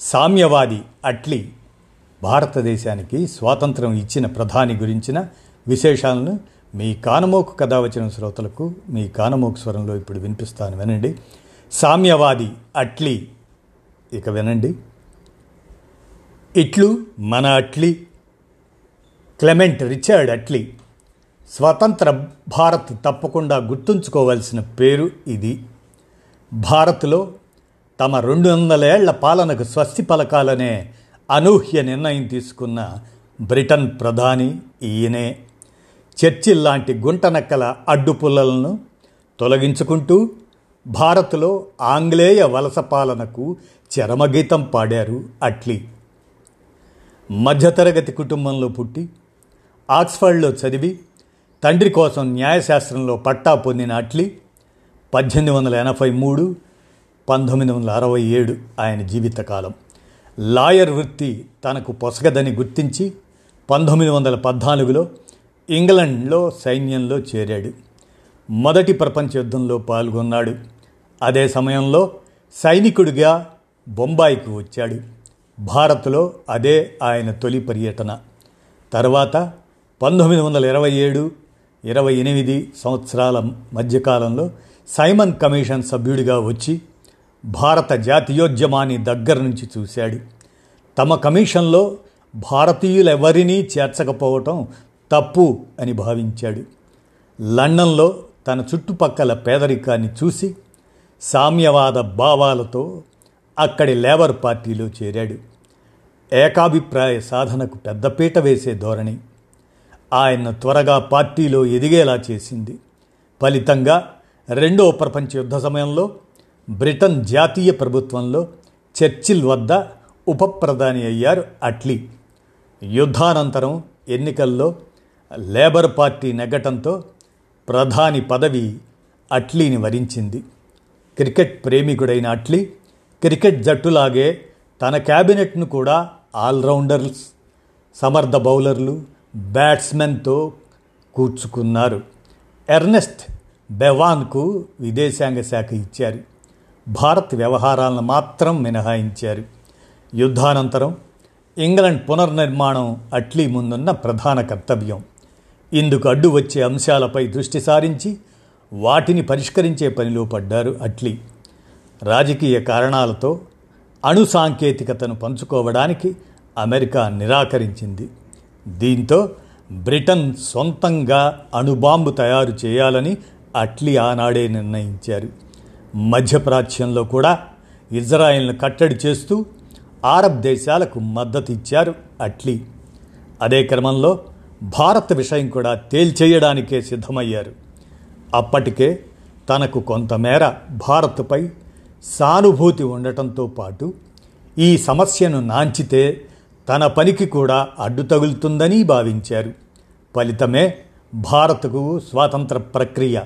సామ్యవాది అట్లీ భారతదేశానికి స్వాతంత్రం ఇచ్చిన ప్రధాని గురించిన విశేషాలను మీ కానమోకు కథ వచ్చిన శ్రోతలకు మీ కానమోకు స్వరంలో ఇప్పుడు వినిపిస్తాను వినండి. సామ్యవాది అట్లీ. ఇక వినండి. ఇట్లు మన అట్లీ. Clement Richard Atlee. స్వతంత్ర భారత్ తప్పకుండా గుర్తుంచుకోవాల్సిన పేరు ఇది. భారత్లో తమ రెండు వందలేళ్ళ పాలనకు స్వస్తి పలకాలనే అనూహ్య నిర్ణయం తీసుకున్న బ్రిటన్ ప్రధాని ఈయనే. చర్చిల్ లాంటి గుంటనక్కల అడ్డుపుల్లలను తొలగించుకుంటూ భారత్లో ఆంగ్లేయ వలస పాలనకు చరమగీతం పాడారు అట్లీ. మధ్యతరగతి కుటుంబంలో పుట్టి ఆక్స్ఫర్డ్లో చదివి తండ్రి కోసం న్యాయశాస్త్రంలో పట్టా పొందిన అట్లీ పద్దెనిమిది వందల ఎనభై మూడు పంతొమ్మిది వందల అరవై ఏడు ఆయన జీవితకాలం. లాయర్ వృత్తి తనకు పొసగదని గుర్తించి పంతొమ్మిది వందల పద్నాలుగులో ఇంగ్లండ్లో సైన్యంలో చేరాడు. మొదటి ప్రపంచ యుద్ధంలో పాల్గొన్నాడు. అదే సమయంలో సైనికుడిగా బొంబాయికి వచ్చాడు. భారత్లో అదే ఆయన తొలి పర్యటన. తర్వాత పంతొమ్మిది వందల ఇరవై ఏడు ఇరవై ఎనిమిది సంవత్సరాల మధ్యకాలంలో సైమన్ కమిషన్ సభ్యుడిగా వచ్చి భారత జాతీయోద్యమాన్ని దగ్గర నుంచి చూశాడు. తమ కమిషన్లో భారతీయులెవరినీ చేర్చకపోవటం తప్పు అని భావించాడు. లండన్లో తన చుట్టుపక్కల పేదరికాన్ని చూసి సామ్యవాద భావాలతో అక్కడి లేబర్ పార్టీలో చేరాడు. ఏకాభిప్రాయ సాధనకు పెద్దపీట వేసే ధోరణి. ఆయన త్వరగా పార్టీలో ఎదిగేలా చేసింది. ఫలితంగా రెండో ప్రపంచ యుద్ధ సమయంలో బ్రిటన్ జాతీయ ప్రభుత్వంలో చర్చిల్ వద్ద ఉప ప్రధాని అయ్యారు అట్లీ. యుద్ధానంతరం ఎన్నికల్లో లేబర్ పార్టీ నెగ్గటంతో ప్రధాని పదవి అట్లీని వరించింది. క్రికెట్ ప్రేమికుడైన అట్లీ క్రికెట్ జట్టులాగే తన క్యాబినెట్ను కూడా ఆల్రౌండర్స్ సమర్థ బౌలర్లు బ్యాట్స్మెన్తో కూర్చుకున్నారు. ఎర్నెస్ట్ బెవాన్కు విదేశాంగ శాఖ ఇచ్చారు. భారత్ వ్యవహారాలను మాత్రం మినహాయించారు. యుద్ధానంతరం ఇంగ్లండ్ పునర్నిర్మాణం అట్లీ ముందున్న ప్రధాన కర్తవ్యం. ఇందుకు అడ్డు వచ్చే అంశాలపై దృష్టి సారించి వాటిని పరిష్కరించే పనిలో పడ్డారు అట్లీ. రాజకీయ కారణాలతో అణు సాంకేతికతను పంచుకోవడానికి అమెరికా నిరాకరించింది. దీంతో బ్రిటన్ సొంతంగా అణుబాంబు తయారు చేయాలని అట్లీ ఆనాడే నిర్ణయించారు. మధ్యప్రాచ్యంలో కూడా ఇజ్రాయెల్ను కట్టడి చేస్తూ ఆరబ్ దేశాలకు మద్దతు ఇచ్చారు అట్లీ. అదే క్రమంలో భారత్ విషయం కూడా తేల్చేయడానికే సిద్ధమయ్యారు. అప్పటికే తనకు కొంతమేర భారత్పై సానుభూతి ఉండటంతో పాటు ఈ సమస్యను నాంచితే తన పనికి కూడా అడ్డు తగులుతుందని భావించారు. ఫలితమే భారత్కు స్వాతంత్ర ప్రక్రియ.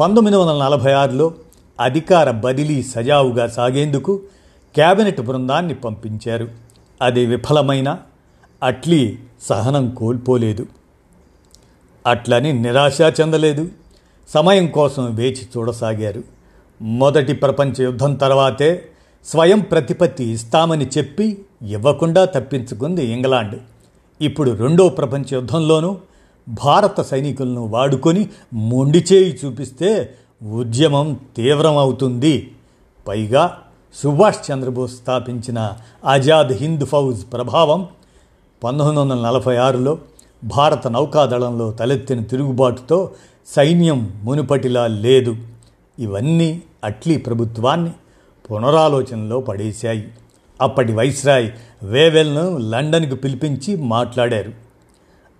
పంతొమ్మిది వందల నలభై ఆరులో అధికార బదిలీ సజావుగా సాగేందుకు కేబినెట్ బృందాన్ని పంపించారు. అది విఫలమైన అట్లీ సహనం కోల్పోలేదు. అట్లని నిరాశ చెందలేదు. సమయం కోసం వేచి చూడసాగారు. మొదటి ప్రపంచ యుద్ధం తర్వాతే స్వయం ప్రతిపత్తి ఇస్తామని చెప్పి ఇవ్వకుండా తప్పించుకుంది ఇంగ్లాండ్. ఇప్పుడు రెండో ప్రపంచ యుద్ధంలోనూ భారత సైనికులను వాడుకొని మొండిచేయి చూపిస్తే ఉద్యమం తీవ్రమవుతుంది. పైగా సుభాష్ చంద్రబోస్ స్థాపించిన ఆజాద్ హింద్ ఫౌజ్ ప్రభావం పంతొమ్మిది వందల నలభై ఆరులో భారత నౌకాదళంలో తలెత్తిన తిరుగుబాటుతో సైన్యం మునుపటిలా లేదు. ఇవన్నీ అట్లీ ప్రభుత్వాన్ని పునరాలోచనలో పడేశాయి. అప్పటి వైస్రాయ్ వేవెల్ను లండన్కు పిలిపించి మాట్లాడారు.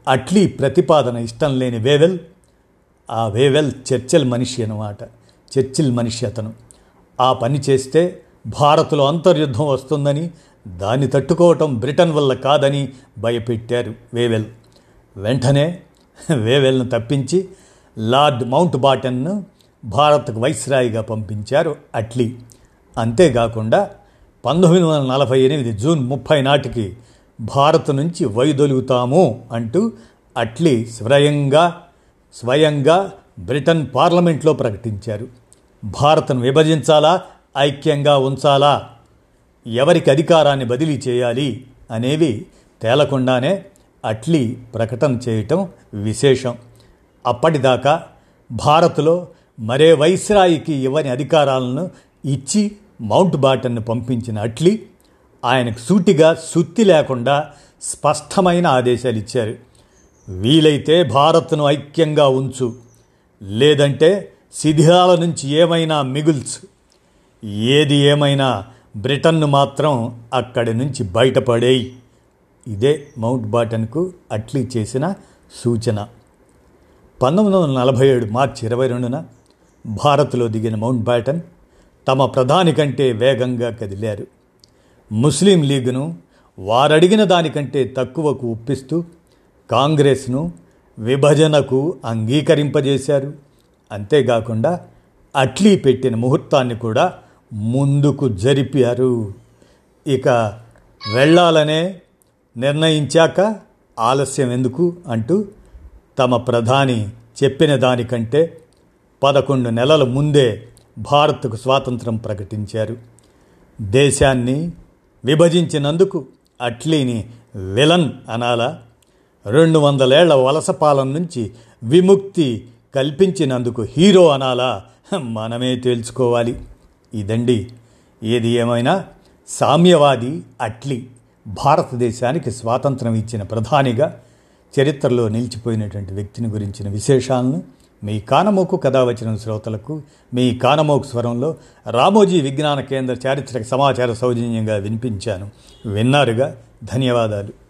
అట్లీ ప్రతిపాదన ఇష్టం లేని వేవెల్ ఆ వేవెల్ చర్చిల్ మనిషి అనమాట చర్చిల్ మనిషి అతను. ఆ పని చేస్తే భారత్లో అంతర్యుద్ధం వస్తుందని దాన్ని తట్టుకోవటం బ్రిటన్ వల్ల కాదని భయపెట్టారు వేవెల్ వెంటనే వేవెల్ను తప్పించి లార్డ్ మౌంట్ బాటన్ను భారత్కు వైస్రాయిగా పంపించారు అట్లీ. అంతేకాకుండా పంతొమ్మిది వందల నలభై ఎనిమిది జూన్ ముప్పై నాటికి భారత్ నుంచి వైదొలుగుతాము అంటూ అట్లీ స్వయంగా స్వయంగా బ్రిటన్ పార్లమెంట్లో ప్రకటించారు. భారత్ను విభజించాలా? ఐక్యంగా ఉంచాలా? ఎవరికి అధికారాన్ని బదిలీ చేయాలి అనేవి తేలకుండానే అట్లీ ప్రకటన చేయటం విశేషం. అప్పటిదాకా భారత్లో మరే వైస్రాయికి ఇవ్వని అధికారాలను ఇచ్చి మౌంట్ బాటన్ను పంపించిన అట్లీ ఆయనకు సూటిగా సుత్తి లేకుండా స్పష్టమైన ఆదేశాలు ఇచ్చారు వీలైతే భారత్ను ఐక్యంగా ఉంచు. లేదంటే శిథిలాల నుంచి ఏమైనా మిగుల్చు. ఏది ఏమైనా బ్రిటన్ను మాత్రం అక్కడి నుంచి బయటపడేయి. ఇదే మౌంట్ బాటన్కు అట్లీ చేసిన సూచన. పంతొమ్మిది వందల నలభై ఏడు మార్చి ఇరవై రెండున భారత్లో దిగిన మౌంట్ బాటన్ తమ ప్రధాని కంటే వేగంగా కదిలారు. ముస్లిం లీగ్ను వారడిగిన దానికంటే తక్కువకు ఒప్పిస్తూ కాంగ్రెస్ను విభజనకు అంగీకరింపజేశారు. అంతేకాకుండా అట్లీ పెట్టిన ముహూర్తాన్ని కూడా ముందుకు జరిపారు. ఇక వెళ్ళాలనే నిర్ణయించాక ఆలస్యం ఎందుకు అంటూ తమ ప్రధాని చెప్పిన దానికంటే పదకొండు నెలల ముందే భారత్కు స్వాతంత్రం ప్రకటించారు. దేశాన్ని విభజించినందుకు అట్లీని విలన్ అనాలా? రెండు వందలేళ్ళ వలస పాలన నుంచి విముక్తి కల్పించినందుకు హీరో అనాలా? మనమే తేల్చుకోవాలి. ఇదండి. ఏది ఏమైనా సామ్యవాది అట్లీ భారతదేశానికి స్వాతంత్రం ఇచ్చిన ప్రధానిగా చరిత్రలో నిలిచిపోయినటువంటి వ్యక్తిని గురించిన విశేషాలను మీ కానమోకు కథ వచ్చిన శ్రోతలకు మీ కానమోకు స్వరంలో రామోజీ విజ్ఞాన కేంద్ర చారిత్రక సమాచార సౌజన్యంగా వినిపించాను. విన్నారుగా? ధన్యవాదాలు.